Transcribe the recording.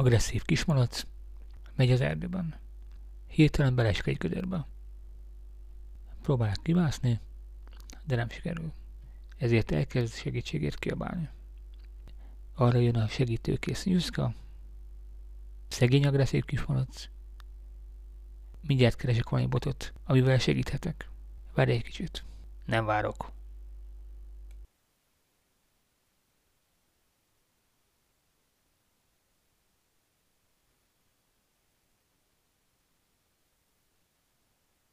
Agresszív kismalac megy az erdőben. Hirtelen belesik egy gödörbe. Próbál kivászni, de nem sikerül. Ezért elkezd segítségért kiabálni. Arra jön a segítőkész nyuszka, szegény agresszív kismalac. Mindjárt keresek valami botot, amivel segíthetek. Várj egy kicsit. Nem várok.